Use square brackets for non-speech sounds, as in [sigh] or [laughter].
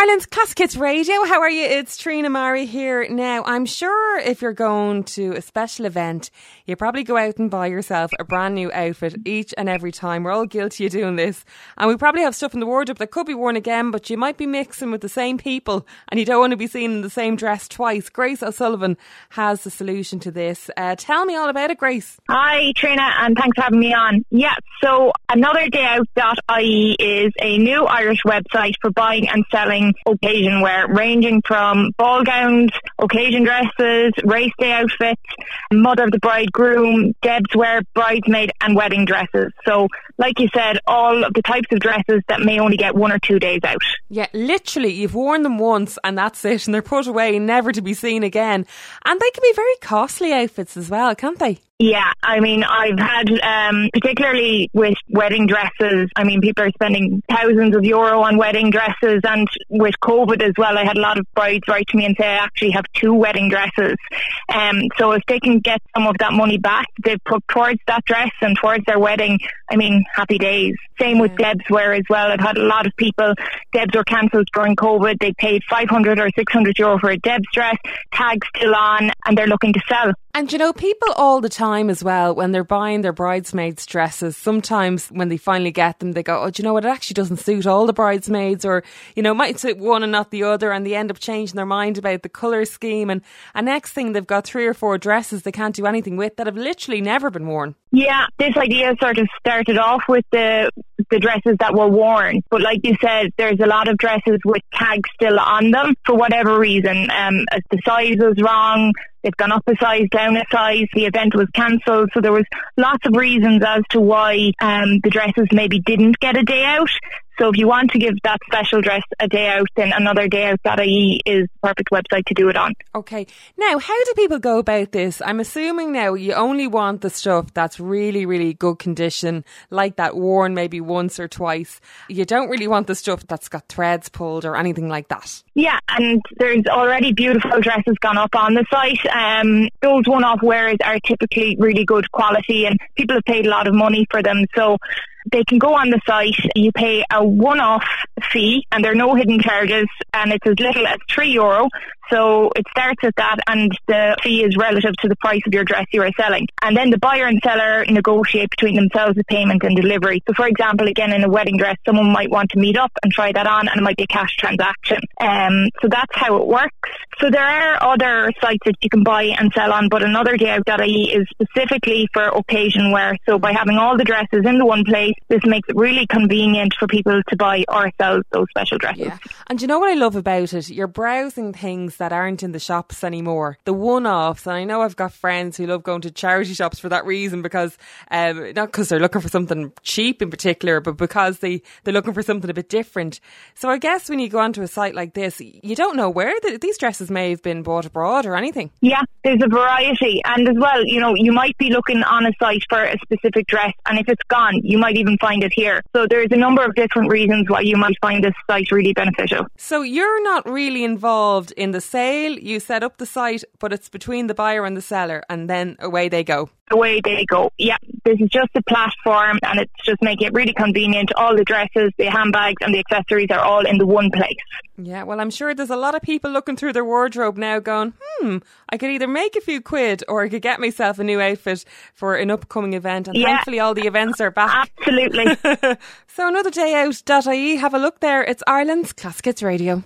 Ireland's Classic Hits Radio. How are you? It's Trina Mari here. Now, I'm sure if you're going to a special event, you probably go out and buy yourself a brand new outfit each and every time. We're all guilty of doing this. And we probably have stuff in the wardrobe that could be worn again, but you might be mixing with the same people and you don't want to be seen in the same dress twice. Grace O'Sullivan has the solution to this. Uh, tell me all about it, Grace. Hi, Trina, and thanks for having me on. Yeah, so anotherdayout.ie is a new Irish website for buying and selling occasion wear, ranging from ball gowns, occasion dresses, race day outfits, mother of the bride, groom, Deb's wear, bridesmaid, and wedding dresses. So, like you said, all of the types of dresses that may only get one or two days out. Yeah, literally, you've worn them once and that's it, and they're put away, never to be seen again. And they can be very costly outfits as well, can't they? Yeah, I mean, I've had, um, particularly with wedding dresses, I mean, people are spending thousands of euro on wedding dresses. And with COVID as well, I had a lot of brides write to me and say, I actually have two wedding dresses. Um, so if they can get some of that money back, they've put towards that dress and towards their wedding, I mean, happy days. Same with Deb's wear as well. I've had a lot of people, Deb's were cancelled during COVID. They paid 500 or 600 euro for a Deb's dress, tags still on, and they're looking to sell. And you know, people all the time as well, when they're buying their bridesmaids' dresses, sometimes when they finally get them, they go, Oh, do you know what? It actually doesn't suit all the bridesmaids, or, you know, might suit one and not the other, and they end up changing their mind about the colour scheme. And, and next thing, they've got three or four dresses they can't do anything with that have literally never been worn. Yeah, this idea sort of started off with the the dresses that were worn. But like you said, there's a lot of dresses with tags still on them for whatever reason. Um, the size was wrong, They've gone up a size, down a size. The event was cancelled. So there was lots of reasons as to why um, the dresses maybe didn't get a day out. So if you want to give that special dress a day out, then another day out.ie is the perfect website to do it on. Okay. Now, how do people go about this? I'm assuming now you only want the stuff that's really, really good condition, like that worn maybe once or twice. You don't really want the stuff that's got threads pulled or anything like that. Yeah, and there's already beautiful dresses gone up on the site. Um, those one-off wears are typically really good quality and people have paid a lot of money for them. So they can go on the site. You pay a one-off fee, and there are no hidden charges, and it's as little as three euro. So it starts at that, and the fee is relative to the price of your dress you are selling. And then the buyer and seller negotiate between themselves the payment and delivery. So, for example, again in a wedding dress, someone might want to meet up and try that on, and it might be a cash transaction. Um, so that's how it works. So there are other sites that you can buy and sell on, but another dayout.ie is specifically for occasion wear. So by having all the dresses in the one place, this makes it really convenient for people to buy or sell those special dresses. Yeah. And you know what I love about it? You're browsing things that aren't in the shops anymore. The one offs, and I know I've got friends who love going to charity shops for that reason because, um, not because they're looking for something cheap in particular, but because they, they're looking for something a bit different. So I guess when you go onto a site like this, you don't know where the, these dresses may have been bought abroad or anything. Yeah, there's a variety. And as well, you know, you might be looking on a site for a specific dress, and if it's gone, you might even find it here. So there's a number of different reasons why you might find this site really beneficial. So you're not really involved in the sale. You set up the site, but it's between the buyer and the seller, and then away they go away they go. Yeah, this is just a platform and it's just making it really convenient. All the dresses, the handbags and the accessories are all in the one place. Yeah, well, I'm sure there's a lot of people looking through their wardrobe now going, hmm, I could either make a few quid or I could get myself a new outfit for an upcoming event. And yeah, thankfully all the events are back. Absolutely. [laughs] so another day out.ie, have a look there. It's Ireland's Classic Hits Radio.